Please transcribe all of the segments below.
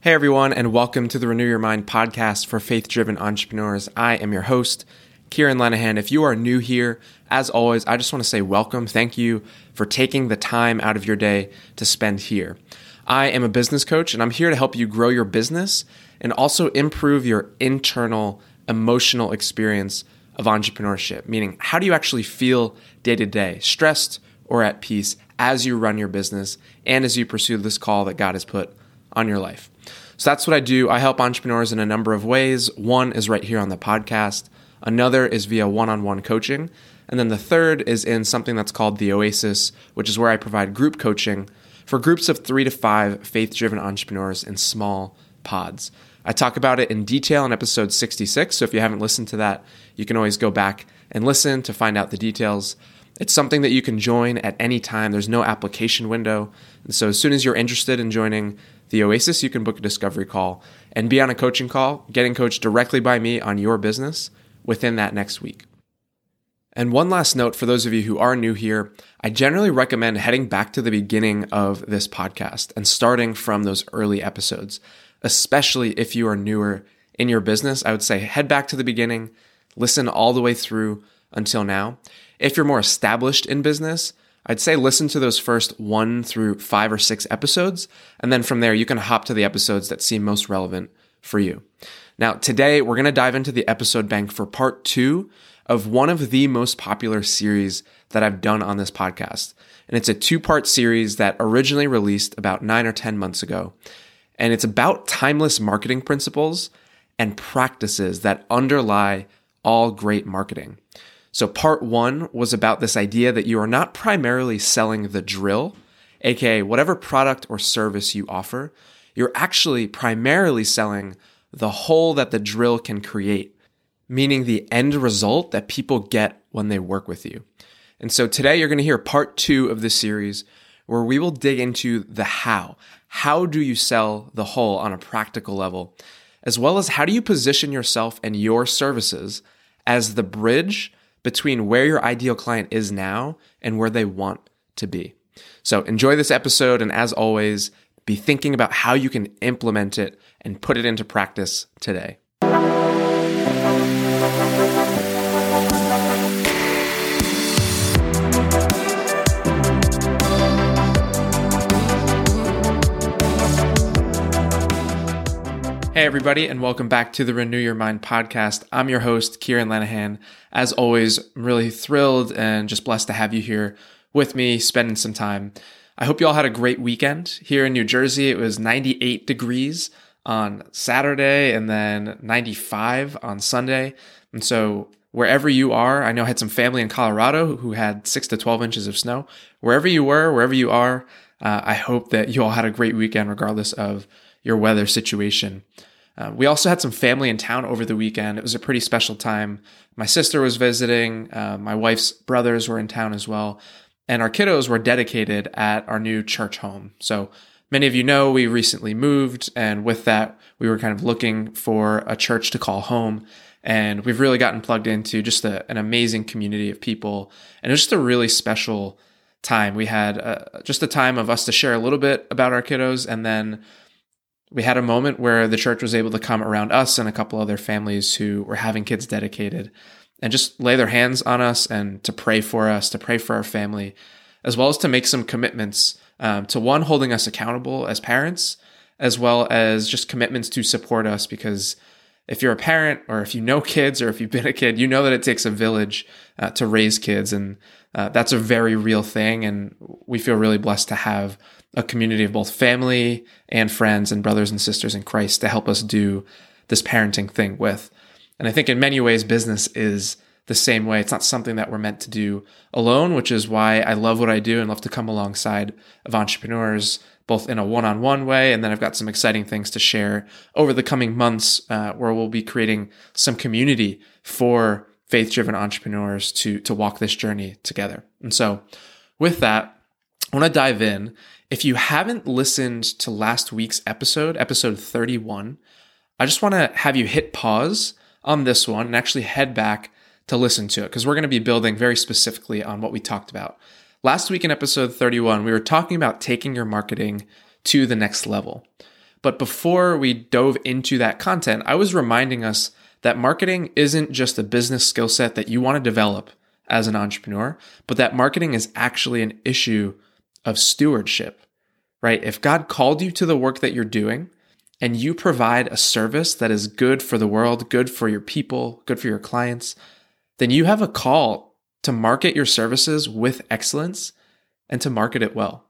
Hey everyone, and welcome to the Renew Your Mind podcast for faith driven entrepreneurs. I am your host, Kieran Lenahan. If you are new here, as always, I just want to say welcome. Thank you for taking the time out of your day to spend here. I am a business coach, and I'm here to help you grow your business and also improve your internal emotional experience of entrepreneurship, meaning how do you actually feel day to day, stressed or at peace as you run your business and as you pursue this call that God has put on your life. So that's what I do. I help entrepreneurs in a number of ways. One is right here on the podcast, another is via one on one coaching. And then the third is in something that's called the Oasis, which is where I provide group coaching for groups of three to five faith driven entrepreneurs in small pods. I talk about it in detail in episode 66. So if you haven't listened to that, you can always go back and listen to find out the details. It's something that you can join at any time. There's no application window. And so as soon as you're interested in joining the Oasis, you can book a discovery call and be on a coaching call, getting coached directly by me on your business within that next week. And one last note for those of you who are new here, I generally recommend heading back to the beginning of this podcast and starting from those early episodes, especially if you are newer in your business. I would say head back to the beginning, listen all the way through until now. If you're more established in business, I'd say listen to those first one through five or six episodes, and then from there you can hop to the episodes that seem most relevant for you. Now, today we're going to dive into the episode bank for part two of one of the most popular series that I've done on this podcast. And it's a two part series that originally released about nine or 10 months ago. And it's about timeless marketing principles and practices that underlie all great marketing. So, part one was about this idea that you are not primarily selling the drill, aka whatever product or service you offer, you're actually primarily selling the hole that the drill can create, meaning the end result that people get when they work with you. And so today you're going to hear part two of this series where we will dig into the how. How do you sell the hole on a practical level? As well as how do you position yourself and your services as the bridge between where your ideal client is now and where they want to be. So enjoy this episode. And as always, be thinking about how you can implement it and put it into practice today. Hey, everybody, and welcome back to the Renew Your Mind podcast. I'm your host, Kieran Lenahan. As always, I'm really thrilled and just blessed to have you here with me, spending some time. I hope you all had a great weekend. Here in New Jersey, it was 98 degrees on Saturday and then 95 on Sunday. And so, wherever you are, I know I had some family in Colorado who had 6 to 12 inches of snow. Wherever you were, wherever you are, uh, I hope that you all had a great weekend regardless of your weather situation. Uh, we also had some family in town over the weekend. It was a pretty special time. My sister was visiting, uh, my wife's brothers were in town as well, and our kiddos were dedicated at our new church home. So many of you know we recently moved, and with that, we were kind of looking for a church to call home. And we've really gotten plugged into just a, an amazing community of people. And it was just a really special time. We had uh, just a time of us to share a little bit about our kiddos and then we had a moment where the church was able to come around us and a couple other families who were having kids dedicated and just lay their hands on us and to pray for us, to pray for our family, as well as to make some commitments um, to one, holding us accountable as parents, as well as just commitments to support us. Because if you're a parent or if you know kids or if you've been a kid, you know that it takes a village uh, to raise kids. And uh, that's a very real thing. And we feel really blessed to have a community of both family and friends and brothers and sisters in Christ to help us do this parenting thing with. And I think in many ways, business is the same way. It's not something that we're meant to do alone, which is why I love what I do and love to come alongside of entrepreneurs, both in a one on one way. And then I've got some exciting things to share over the coming months uh, where we'll be creating some community for faith driven entrepreneurs to, to walk this journey together. And so with that, I want to dive in if you haven't listened to last week's episode, episode 31, I just want to have you hit pause on this one and actually head back to listen to it because we're going to be building very specifically on what we talked about. Last week in episode 31, we were talking about taking your marketing to the next level. But before we dove into that content, I was reminding us that marketing isn't just a business skill set that you want to develop as an entrepreneur, but that marketing is actually an issue of stewardship, right? If God called you to the work that you're doing and you provide a service that is good for the world, good for your people, good for your clients, then you have a call to market your services with excellence and to market it well,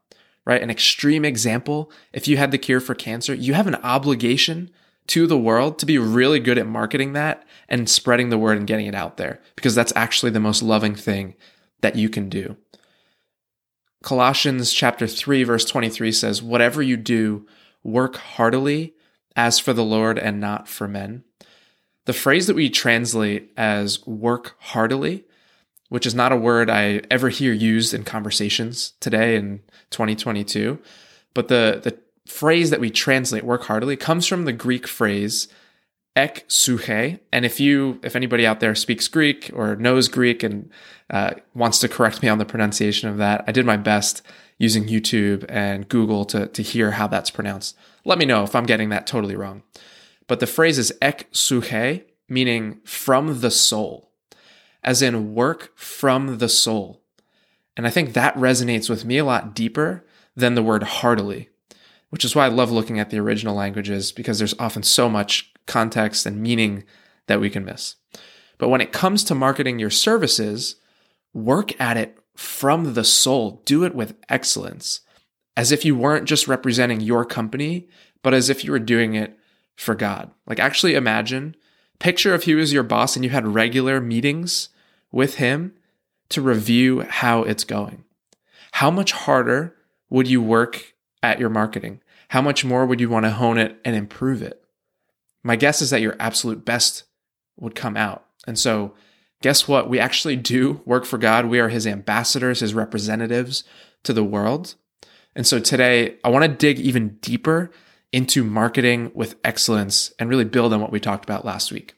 right? An extreme example if you had the cure for cancer, you have an obligation to the world to be really good at marketing that and spreading the word and getting it out there because that's actually the most loving thing that you can do. Colossians chapter 3 verse 23 says, "Whatever you do, work heartily as for the Lord and not for men." The phrase that we translate as work heartily, which is not a word I ever hear used in conversations today in 2022, but the the phrase that we translate work heartily comes from the Greek phrase ek suche. And if you, if anybody out there speaks Greek or knows Greek and uh, wants to correct me on the pronunciation of that, I did my best using YouTube and Google to, to hear how that's pronounced. Let me know if I'm getting that totally wrong. But the phrase is ek suche, meaning from the soul, as in work from the soul. And I think that resonates with me a lot deeper than the word heartily which is why I love looking at the original languages because there's often so much context and meaning that we can miss. But when it comes to marketing your services, work at it from the soul. Do it with excellence, as if you weren't just representing your company, but as if you were doing it for God. Like, actually imagine, picture if he was your boss and you had regular meetings with him to review how it's going. How much harder would you work at your marketing? How much more would you want to hone it and improve it? My guess is that your absolute best would come out. And so, guess what? We actually do work for God. We are his ambassadors, his representatives to the world. And so today, I want to dig even deeper into marketing with excellence and really build on what we talked about last week.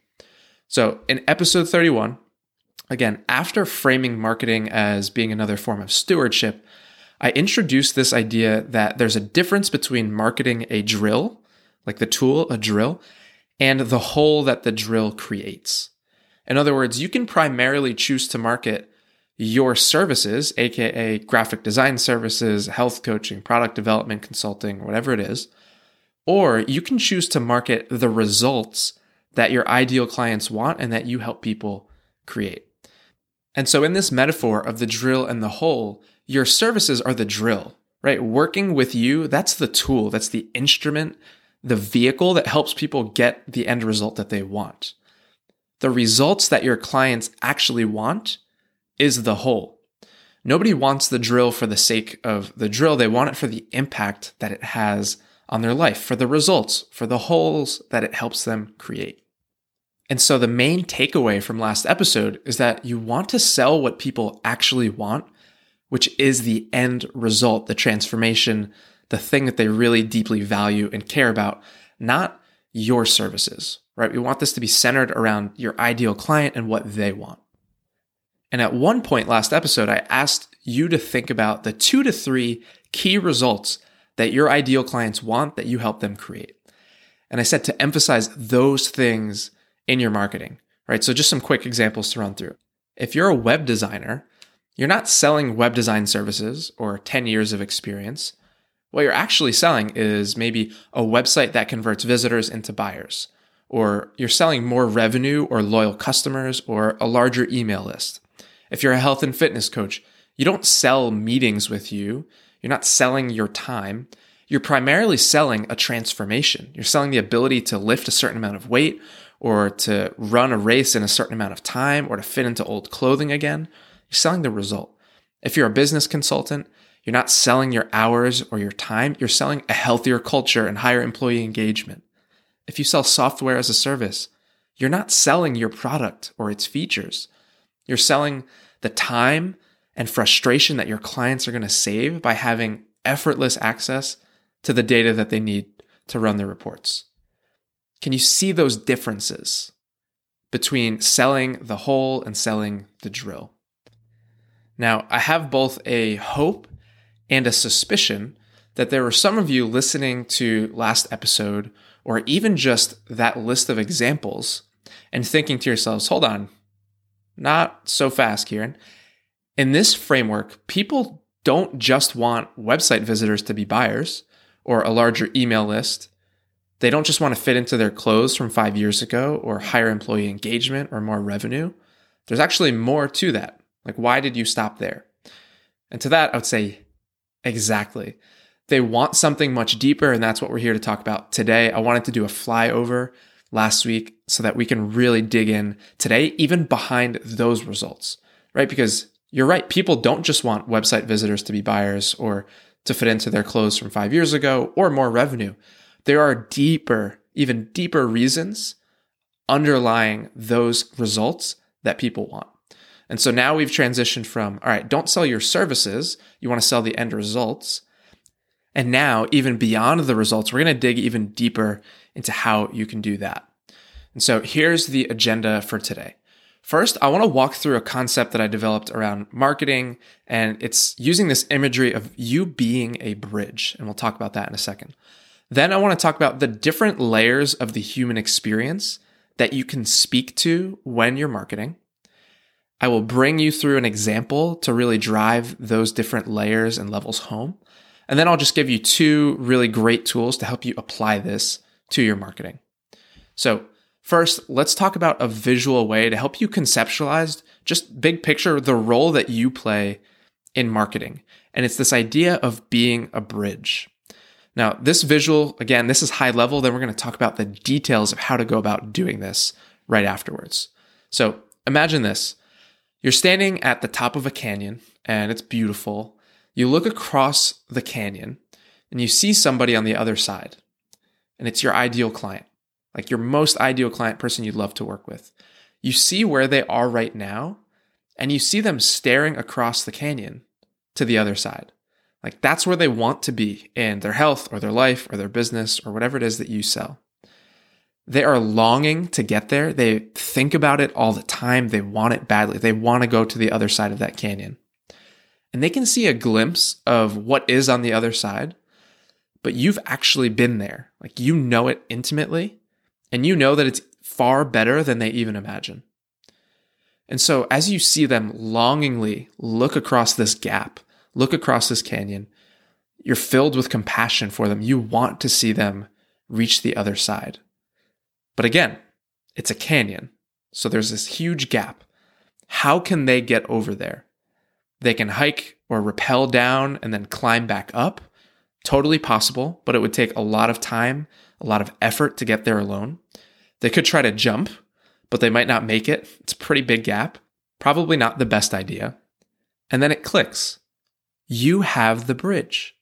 So, in episode 31, again, after framing marketing as being another form of stewardship, I introduced this idea that there's a difference between marketing a drill, like the tool, a drill, and the hole that the drill creates. In other words, you can primarily choose to market your services, aka graphic design services, health coaching, product development, consulting, whatever it is, or you can choose to market the results that your ideal clients want and that you help people create. And so, in this metaphor of the drill and the hole, your services are the drill, right? Working with you, that's the tool, that's the instrument, the vehicle that helps people get the end result that they want. The results that your clients actually want is the hole. Nobody wants the drill for the sake of the drill. They want it for the impact that it has on their life, for the results, for the holes that it helps them create. And so the main takeaway from last episode is that you want to sell what people actually want which is the end result, the transformation, the thing that they really deeply value and care about, not your services, right? We want this to be centered around your ideal client and what they want. And at one point last episode, I asked you to think about the two to three key results that your ideal clients want that you help them create. And I said to emphasize those things in your marketing, right? So just some quick examples to run through. If you're a web designer, you're not selling web design services or 10 years of experience. What you're actually selling is maybe a website that converts visitors into buyers, or you're selling more revenue or loyal customers or a larger email list. If you're a health and fitness coach, you don't sell meetings with you. You're not selling your time. You're primarily selling a transformation. You're selling the ability to lift a certain amount of weight or to run a race in a certain amount of time or to fit into old clothing again you're selling the result. If you're a business consultant, you're not selling your hours or your time, you're selling a healthier culture and higher employee engagement. If you sell software as a service, you're not selling your product or its features. You're selling the time and frustration that your clients are going to save by having effortless access to the data that they need to run their reports. Can you see those differences between selling the hole and selling the drill? Now, I have both a hope and a suspicion that there were some of you listening to last episode or even just that list of examples and thinking to yourselves, hold on, not so fast, Kieran. In this framework, people don't just want website visitors to be buyers or a larger email list. They don't just want to fit into their clothes from five years ago or higher employee engagement or more revenue. There's actually more to that. Like, why did you stop there? And to that, I would say, exactly. They want something much deeper, and that's what we're here to talk about today. I wanted to do a flyover last week so that we can really dig in today, even behind those results, right? Because you're right. People don't just want website visitors to be buyers or to fit into their clothes from five years ago or more revenue. There are deeper, even deeper reasons underlying those results that people want. And so now we've transitioned from, all right, don't sell your services. You want to sell the end results. And now, even beyond the results, we're going to dig even deeper into how you can do that. And so here's the agenda for today. First, I want to walk through a concept that I developed around marketing, and it's using this imagery of you being a bridge. And we'll talk about that in a second. Then I want to talk about the different layers of the human experience that you can speak to when you're marketing. I will bring you through an example to really drive those different layers and levels home. And then I'll just give you two really great tools to help you apply this to your marketing. So, first, let's talk about a visual way to help you conceptualize just big picture the role that you play in marketing. And it's this idea of being a bridge. Now, this visual, again, this is high level. Then we're going to talk about the details of how to go about doing this right afterwards. So, imagine this you're standing at the top of a canyon and it's beautiful. You look across the canyon and you see somebody on the other side, and it's your ideal client, like your most ideal client person you'd love to work with. You see where they are right now, and you see them staring across the canyon to the other side. Like that's where they want to be in their health or their life or their business or whatever it is that you sell. They are longing to get there. They think about it all the time. They want it badly. They want to go to the other side of that canyon. And they can see a glimpse of what is on the other side, but you've actually been there. Like you know it intimately, and you know that it's far better than they even imagine. And so as you see them longingly look across this gap, look across this canyon, you're filled with compassion for them. You want to see them reach the other side. But again, it's a canyon. So there's this huge gap. How can they get over there? They can hike or rappel down and then climb back up. Totally possible, but it would take a lot of time, a lot of effort to get there alone. They could try to jump, but they might not make it. It's a pretty big gap. Probably not the best idea. And then it clicks. You have the bridge.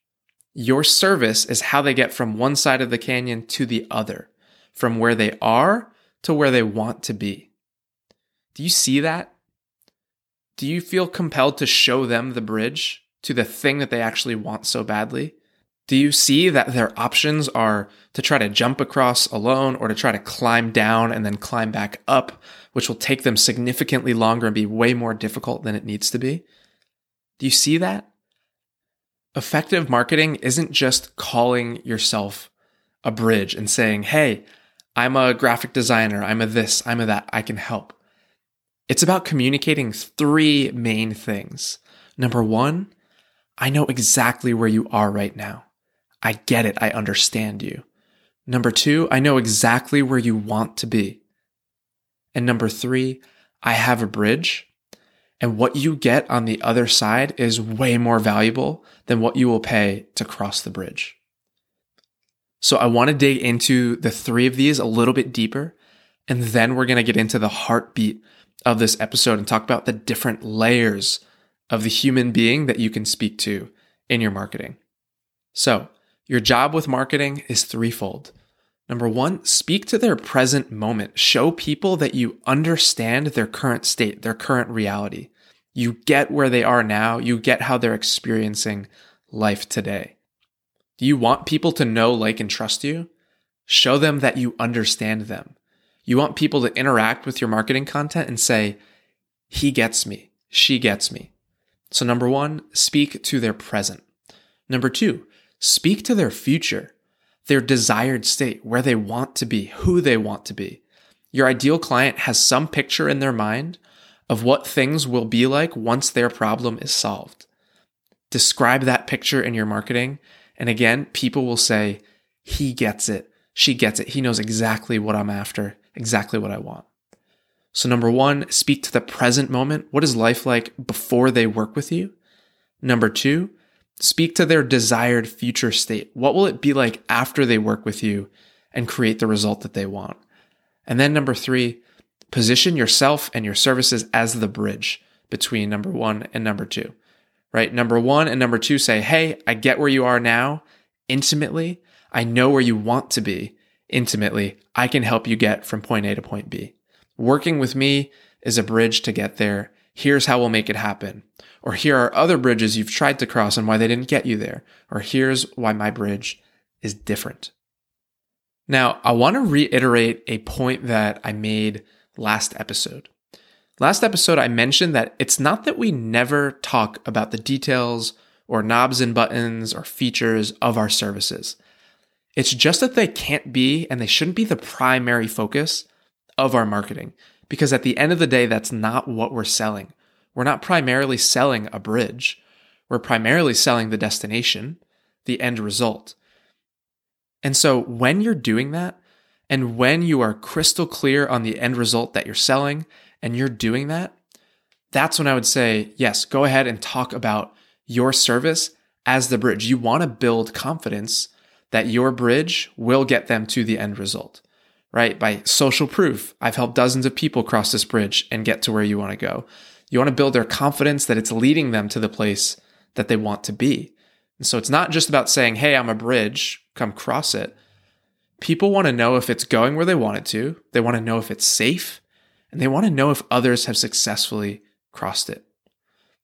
Your service is how they get from one side of the canyon to the other from where they are to where they want to be. Do you see that? Do you feel compelled to show them the bridge to the thing that they actually want so badly? Do you see that their options are to try to jump across alone or to try to climb down and then climb back up, which will take them significantly longer and be way more difficult than it needs to be? Do you see that? Effective marketing isn't just calling yourself a bridge and saying, Hey, I'm a graphic designer, I'm a this, I'm a that, I can help. It's about communicating three main things. Number one, I know exactly where you are right now. I get it. I understand you. Number two, I know exactly where you want to be. And number three, I have a bridge. And what you get on the other side is way more valuable than what you will pay to cross the bridge. So I want to dig into the three of these a little bit deeper. And then we're going to get into the heartbeat of this episode and talk about the different layers of the human being that you can speak to in your marketing. So, your job with marketing is threefold. Number one, speak to their present moment. Show people that you understand their current state, their current reality. You get where they are now. You get how they're experiencing life today. Do you want people to know, like, and trust you? Show them that you understand them. You want people to interact with your marketing content and say, he gets me, she gets me. So, number one, speak to their present. Number two, speak to their future, their desired state, where they want to be, who they want to be. Your ideal client has some picture in their mind of what things will be like once their problem is solved. Describe that picture in your marketing. And again, people will say, he gets it. She gets it. He knows exactly what I'm after, exactly what I want. So, number one, speak to the present moment. What is life like before they work with you? Number two, speak to their desired future state. What will it be like after they work with you and create the result that they want? And then number three, position yourself and your services as the bridge between number one and number two, right? Number one and number two say, Hey, I get where you are now intimately. I know where you want to be intimately. I can help you get from point A to point B. Working with me is a bridge to get there. Here's how we'll make it happen. Or here are other bridges you've tried to cross and why they didn't get you there. Or here's why my bridge is different. Now, I want to reiterate a point that I made last episode. Last episode, I mentioned that it's not that we never talk about the details or knobs and buttons or features of our services. It's just that they can't be and they shouldn't be the primary focus of our marketing. Because at the end of the day, that's not what we're selling. We're not primarily selling a bridge. We're primarily selling the destination, the end result. And so when you're doing that, and when you are crystal clear on the end result that you're selling and you're doing that, that's when I would say, yes, go ahead and talk about your service as the bridge. You want to build confidence that your bridge will get them to the end result, right? By social proof. I've helped dozens of people cross this bridge and get to where you want to go. You want to build their confidence that it's leading them to the place that they want to be. And so it's not just about saying, Hey, I'm a bridge, come cross it. People want to know if it's going where they want it to. They want to know if it's safe and they want to know if others have successfully crossed it.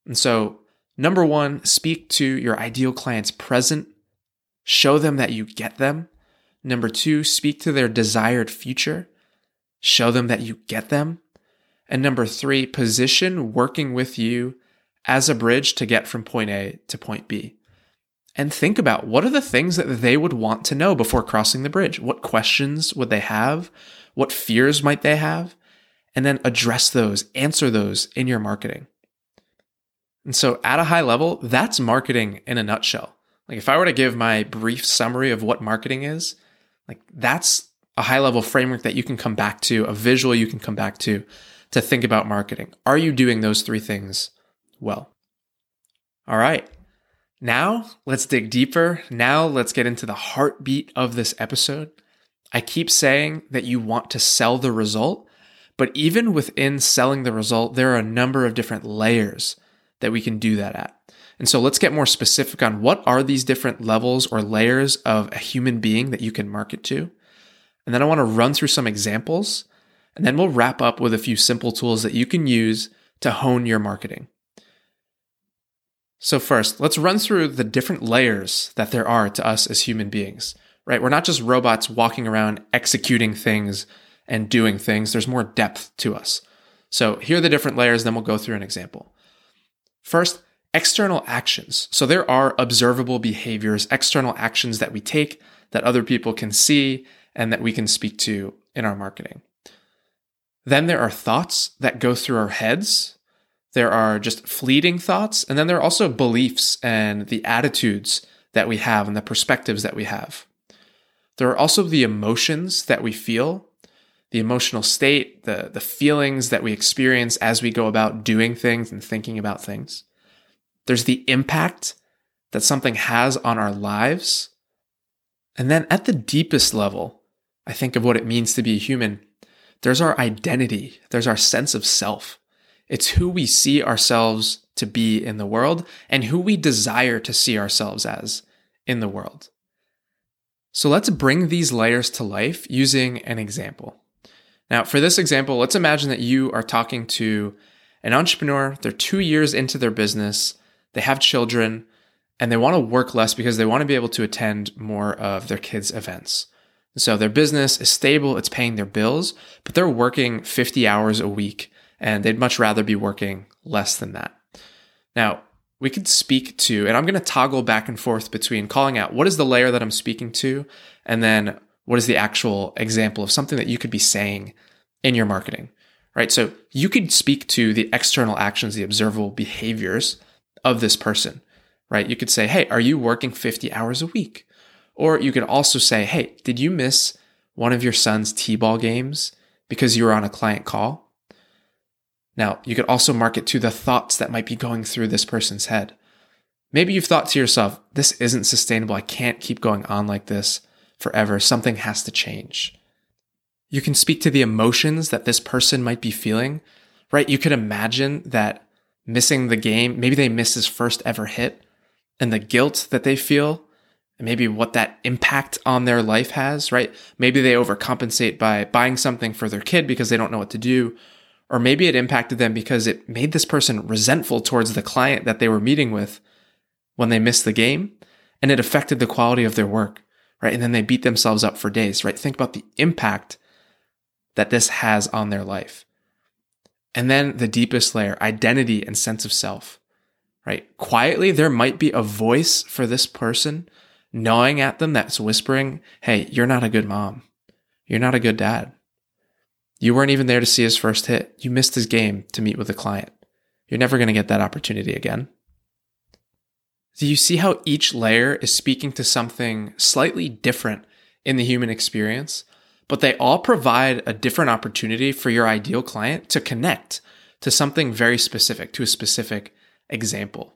And so, number one, speak to your ideal client's present, show them that you get them. Number two, speak to their desired future, show them that you get them. And number three, position working with you as a bridge to get from point A to point B and think about what are the things that they would want to know before crossing the bridge? What questions would they have? What fears might they have? And then address those, answer those in your marketing. And so, at a high level, that's marketing in a nutshell. Like, if I were to give my brief summary of what marketing is, like, that's a high level framework that you can come back to, a visual you can come back to to think about marketing. Are you doing those three things well? All right. Now, let's dig deeper. Now, let's get into the heartbeat of this episode. I keep saying that you want to sell the result, but even within selling the result, there are a number of different layers that we can do that at. And so let's get more specific on what are these different levels or layers of a human being that you can market to. And then I want to run through some examples, and then we'll wrap up with a few simple tools that you can use to hone your marketing. So, first, let's run through the different layers that there are to us as human beings, right? We're not just robots walking around executing things and doing things, there's more depth to us. So, here are the different layers, then we'll go through an example. First, external actions. So, there are observable behaviors, external actions that we take that other people can see and that we can speak to in our marketing. Then there are thoughts that go through our heads there are just fleeting thoughts, and then there are also beliefs and the attitudes that we have and the perspectives that we have. There are also the emotions that we feel, the emotional state, the, the feelings that we experience as we go about doing things and thinking about things. There's the impact that something has on our lives. And then at the deepest level, I think of what it means to be a human, there's our identity, there's our sense of self. It's who we see ourselves to be in the world and who we desire to see ourselves as in the world. So let's bring these layers to life using an example. Now, for this example, let's imagine that you are talking to an entrepreneur. They're two years into their business, they have children, and they want to work less because they want to be able to attend more of their kids' events. So their business is stable, it's paying their bills, but they're working 50 hours a week and they'd much rather be working less than that. Now, we could speak to, and I'm going to toggle back and forth between calling out what is the layer that I'm speaking to, and then what is the actual example of something that you could be saying in your marketing, right? So you could speak to the external actions, the observable behaviors of this person, right? You could say, Hey, are you working 50 hours a week? Or you could also say, Hey, did you miss one of your son's T ball games because you were on a client call? Now, you could also market to the thoughts that might be going through this person's head. Maybe you've thought to yourself, this isn't sustainable. I can't keep going on like this forever. Something has to change. You can speak to the emotions that this person might be feeling, right? You could imagine that missing the game, maybe they miss his first ever hit and the guilt that they feel and maybe what that impact on their life has, right? Maybe they overcompensate by buying something for their kid because they don't know what to do. Or maybe it impacted them because it made this person resentful towards the client that they were meeting with when they missed the game and it affected the quality of their work, right? And then they beat themselves up for days, right? Think about the impact that this has on their life. And then the deepest layer, identity and sense of self, right? Quietly, there might be a voice for this person gnawing at them that's whispering, Hey, you're not a good mom. You're not a good dad. You weren't even there to see his first hit. You missed his game to meet with a client. You're never going to get that opportunity again. Do you see how each layer is speaking to something slightly different in the human experience, but they all provide a different opportunity for your ideal client to connect to something very specific, to a specific example.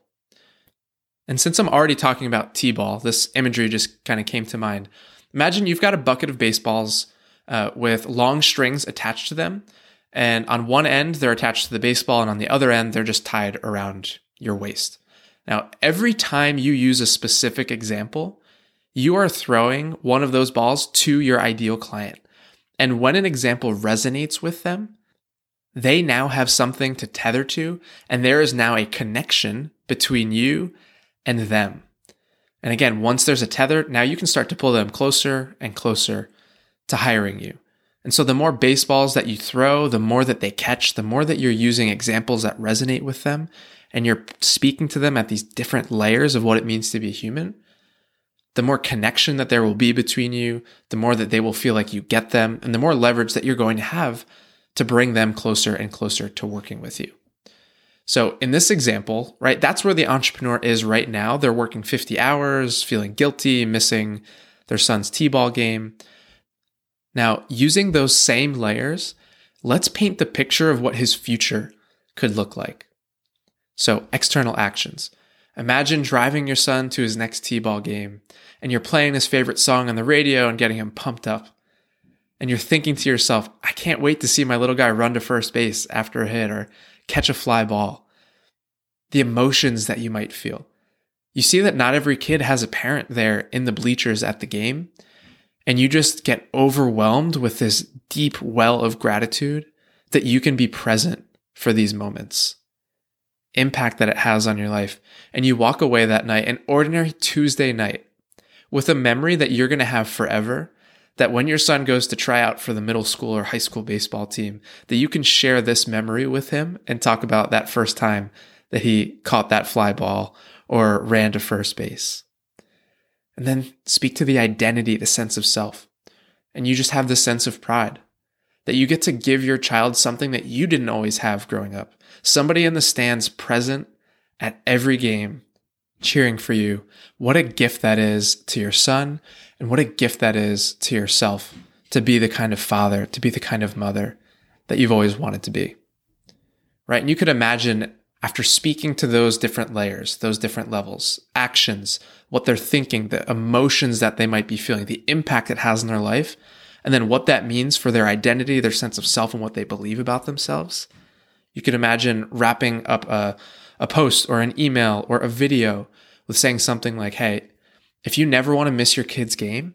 And since I'm already talking about T ball, this imagery just kind of came to mind. Imagine you've got a bucket of baseballs uh, with long strings attached to them. And on one end, they're attached to the baseball, and on the other end, they're just tied around your waist. Now, every time you use a specific example, you are throwing one of those balls to your ideal client. And when an example resonates with them, they now have something to tether to, and there is now a connection between you and them. And again, once there's a tether, now you can start to pull them closer and closer to hiring you. And so the more baseballs that you throw, the more that they catch, the more that you're using examples that resonate with them and you're speaking to them at these different layers of what it means to be human, the more connection that there will be between you, the more that they will feel like you get them, and the more leverage that you're going to have to bring them closer and closer to working with you. So in this example, right, that's where the entrepreneur is right now. They're working 50 hours, feeling guilty, missing their son's T-ball game. Now, using those same layers, let's paint the picture of what his future could look like. So, external actions. Imagine driving your son to his next T-ball game and you're playing his favorite song on the radio and getting him pumped up. And you're thinking to yourself, I can't wait to see my little guy run to first base after a hit or catch a fly ball. The emotions that you might feel. You see that not every kid has a parent there in the bleachers at the game, and you just get overwhelmed with this deep well of gratitude that you can be present for these moments. Impact that it has on your life. And you walk away that night, an ordinary Tuesday night, with a memory that you're going to have forever that when your son goes to try out for the middle school or high school baseball team, that you can share this memory with him and talk about that first time that he caught that fly ball or ran to first base. And then speak to the identity, the sense of self. And you just have this sense of pride that you get to give your child something that you didn't always have growing up. Somebody in the stands present at every game cheering for you. What a gift that is to your son, and what a gift that is to yourself to be the kind of father, to be the kind of mother that you've always wanted to be. Right? And you could imagine after speaking to those different layers, those different levels, actions, what they're thinking, the emotions that they might be feeling, the impact it has in their life, and then what that means for their identity, their sense of self, and what they believe about themselves. You could imagine wrapping up a a post or an email or a video with saying something like, Hey, if you never want to miss your kid's game,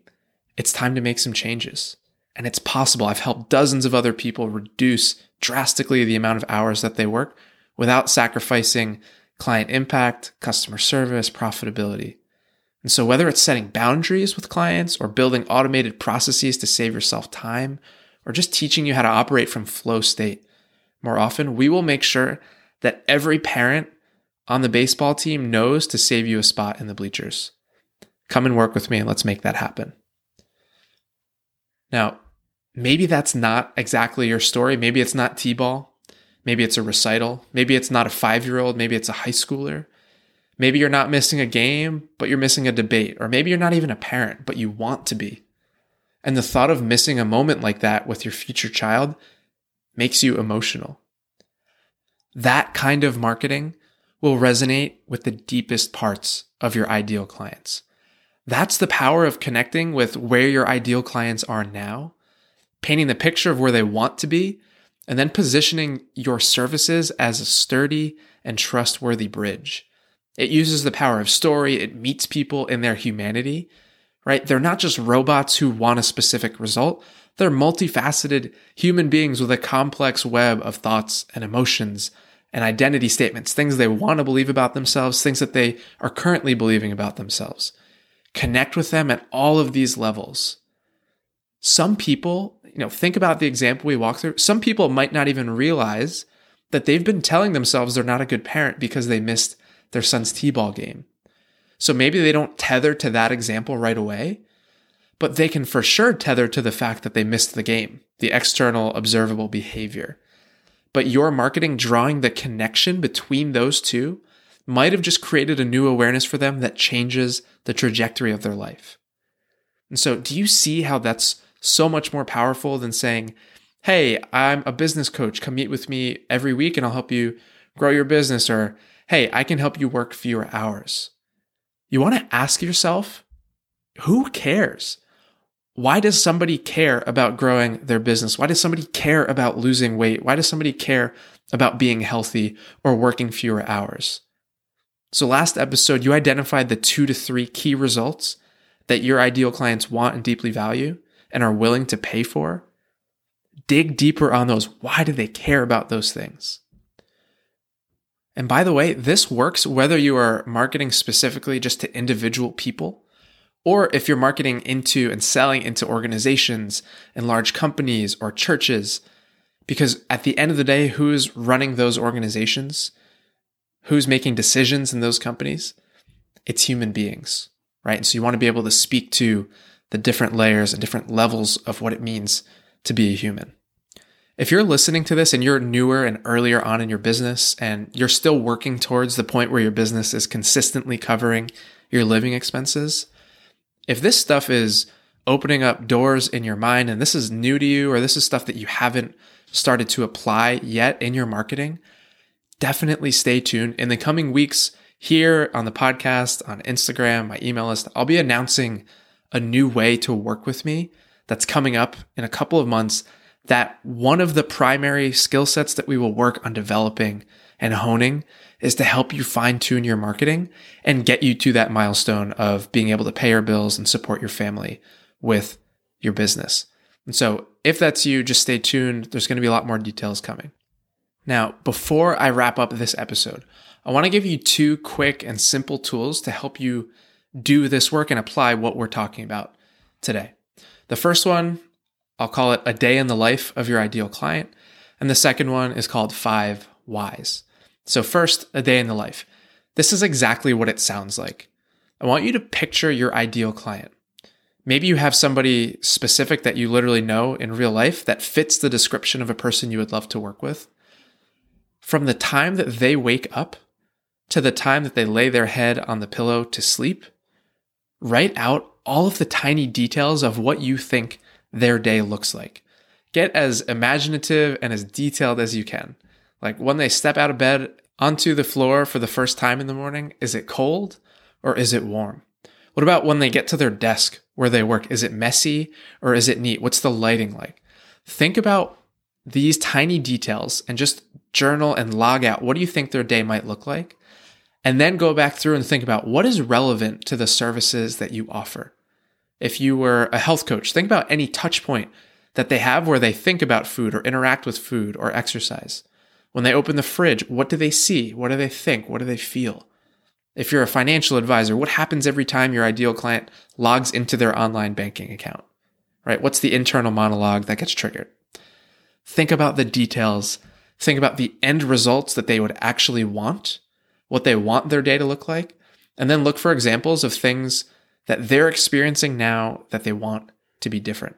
it's time to make some changes. And it's possible. I've helped dozens of other people reduce drastically the amount of hours that they work without sacrificing client impact, customer service, profitability. And so, whether it's setting boundaries with clients or building automated processes to save yourself time, or just teaching you how to operate from flow state, more often, we will make sure that every parent on the baseball team knows to save you a spot in the bleachers. Come and work with me and let's make that happen. Now, maybe that's not exactly your story. Maybe it's not T ball. Maybe it's a recital. Maybe it's not a five year old. Maybe it's a high schooler. Maybe you're not missing a game, but you're missing a debate. Or maybe you're not even a parent, but you want to be. And the thought of missing a moment like that with your future child makes you emotional. That kind of marketing will resonate with the deepest parts of your ideal clients. That's the power of connecting with where your ideal clients are now, painting the picture of where they want to be, and then positioning your services as a sturdy and trustworthy bridge. It uses the power of story, it meets people in their humanity, right? They're not just robots who want a specific result. They're multifaceted human beings with a complex web of thoughts and emotions and identity statements, things they want to believe about themselves, things that they are currently believing about themselves. Connect with them at all of these levels. Some people, you know, think about the example we walked through. Some people might not even realize that they've been telling themselves they're not a good parent because they missed their son's T-ball game. So maybe they don't tether to that example right away, but they can for sure tether to the fact that they missed the game, the external observable behavior but your marketing drawing the connection between those two might have just created a new awareness for them that changes the trajectory of their life. And so, do you see how that's so much more powerful than saying, Hey, I'm a business coach. Come meet with me every week and I'll help you grow your business. Or, Hey, I can help you work fewer hours. You want to ask yourself, who cares? why does somebody care about growing their business? Why does somebody care about losing weight? Why does somebody care about being healthy or working fewer hours? So, last episode, you identified the two to three key results that your ideal clients want and deeply value and are willing to pay for. Dig deeper on those. Why do they care about those things? And by the way, this works whether you are marketing specifically just to individual people or if you're marketing into and selling into organizations and large companies or churches, because at the end of the day, who's running those organizations? Who's making decisions in those companies? It's human beings, right? And so you want to be able to speak to the different layers and different levels of what it means to be a human. If you're listening to this and you're newer and earlier on in your business and you're still working towards the point where your business is consistently covering your living expenses, if this stuff is opening up doors in your mind and this is new to you or this is stuff that you haven't started to apply yet in your marketing, definitely stay tuned. In the coming weeks, here on the podcast, on Instagram, my email list, I'll be announcing a new way to work with me that's coming up in a couple of months. That one of the primary skill sets that we will work on developing and honing is to help you fine tune your marketing and get you to that milestone of being able to pay your bills and support your family with your business. And so if that's you, just stay tuned. There's going to be a lot more details coming. Now, before I wrap up this episode, I want to give you two quick and simple tools to help you do this work and apply what we're talking about today. The first one, I'll call it a day in the life of your ideal client. And the second one is called five whys. So, first, a day in the life. This is exactly what it sounds like. I want you to picture your ideal client. Maybe you have somebody specific that you literally know in real life that fits the description of a person you would love to work with. From the time that they wake up to the time that they lay their head on the pillow to sleep, write out all of the tiny details of what you think their day looks like. Get as imaginative and as detailed as you can. Like when they step out of bed onto the floor for the first time in the morning, is it cold or is it warm? What about when they get to their desk where they work? Is it messy or is it neat? What's the lighting like? Think about these tiny details and just journal and log out what do you think their day might look like? And then go back through and think about what is relevant to the services that you offer. If you were a health coach, think about any touch point that they have where they think about food or interact with food or exercise. When they open the fridge, what do they see? What do they think? What do they feel? If you're a financial advisor, what happens every time your ideal client logs into their online banking account? Right? What's the internal monologue that gets triggered? Think about the details. Think about the end results that they would actually want. what they want their day to look like, and then look for examples of things that they're experiencing now that they want to be different.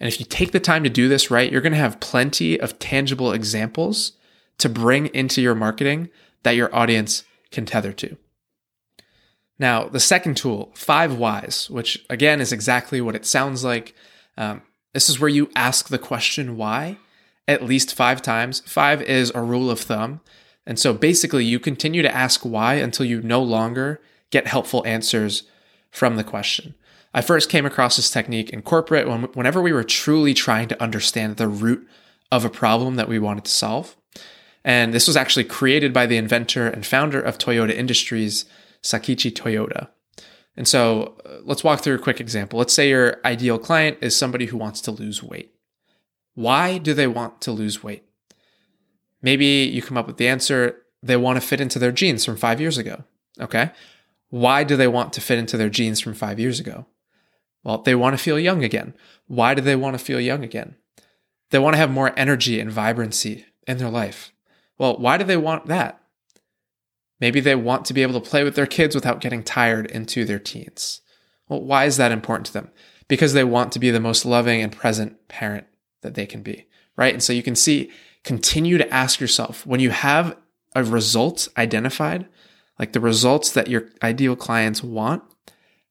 And if you take the time to do this right, you're going to have plenty of tangible examples to bring into your marketing that your audience can tether to. Now, the second tool, five whys, which again is exactly what it sounds like. Um, this is where you ask the question why at least five times. Five is a rule of thumb. And so basically, you continue to ask why until you no longer get helpful answers from the question. I first came across this technique in corporate when, whenever we were truly trying to understand the root of a problem that we wanted to solve. And this was actually created by the inventor and founder of Toyota Industries, Sakichi Toyota. And so uh, let's walk through a quick example. Let's say your ideal client is somebody who wants to lose weight. Why do they want to lose weight? Maybe you come up with the answer they want to fit into their jeans from five years ago. Okay. Why do they want to fit into their jeans from five years ago? Well, they want to feel young again. Why do they want to feel young again? They want to have more energy and vibrancy in their life. Well, why do they want that? Maybe they want to be able to play with their kids without getting tired into their teens. Well, why is that important to them? Because they want to be the most loving and present parent that they can be, right? And so you can see, continue to ask yourself when you have a result identified, like the results that your ideal clients want,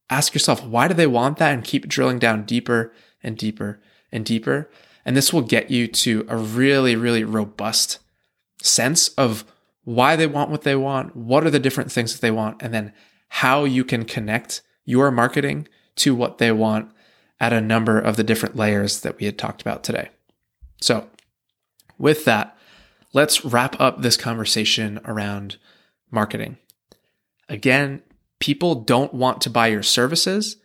ask yourself, why do they want that? And keep drilling down deeper and deeper and deeper. And this will get you to a really, really robust sense of why they want what they want, what are the different things that they want, and then how you can connect your marketing to what they want at a number of the different layers that we had talked about today. So, with that, let's wrap up this conversation around marketing. Again, people don't want to buy your services,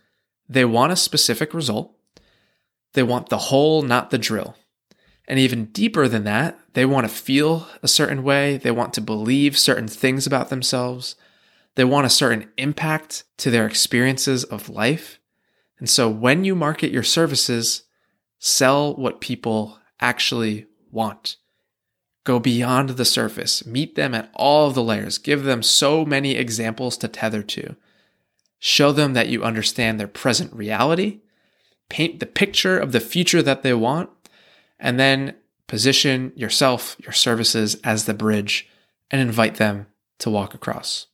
they want a specific result. They want the hole, not the drill. And even deeper than that, they want to feel a certain way. They want to believe certain things about themselves. They want a certain impact to their experiences of life. And so when you market your services, sell what people actually want. Go beyond the surface, meet them at all of the layers, give them so many examples to tether to. Show them that you understand their present reality, paint the picture of the future that they want, and then position yourself, your services as the bridge and invite them to walk across.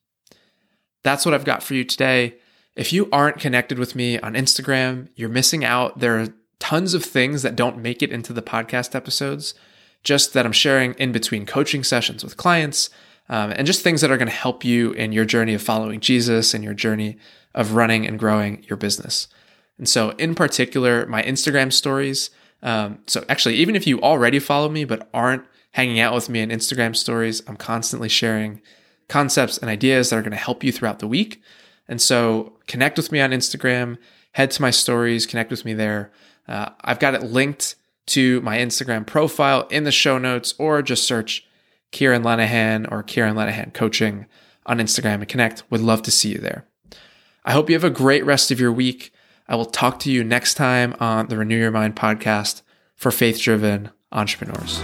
That's what I've got for you today. If you aren't connected with me on Instagram, you're missing out. There are tons of things that don't make it into the podcast episodes, just that I'm sharing in between coaching sessions with clients, um, and just things that are going to help you in your journey of following Jesus and your journey of running and growing your business. And so, in particular, my Instagram stories. Um, so, actually, even if you already follow me but aren't hanging out with me in Instagram stories, I'm constantly sharing concepts and ideas that are going to help you throughout the week. And so connect with me on Instagram, head to my stories, connect with me there. Uh, I've got it linked to my Instagram profile in the show notes, or just search Kieran Lenahan or Kieran Lenahan Coaching on Instagram and connect. Would love to see you there. I hope you have a great rest of your week. I will talk to you next time on the Renew Your Mind podcast for faith driven entrepreneurs.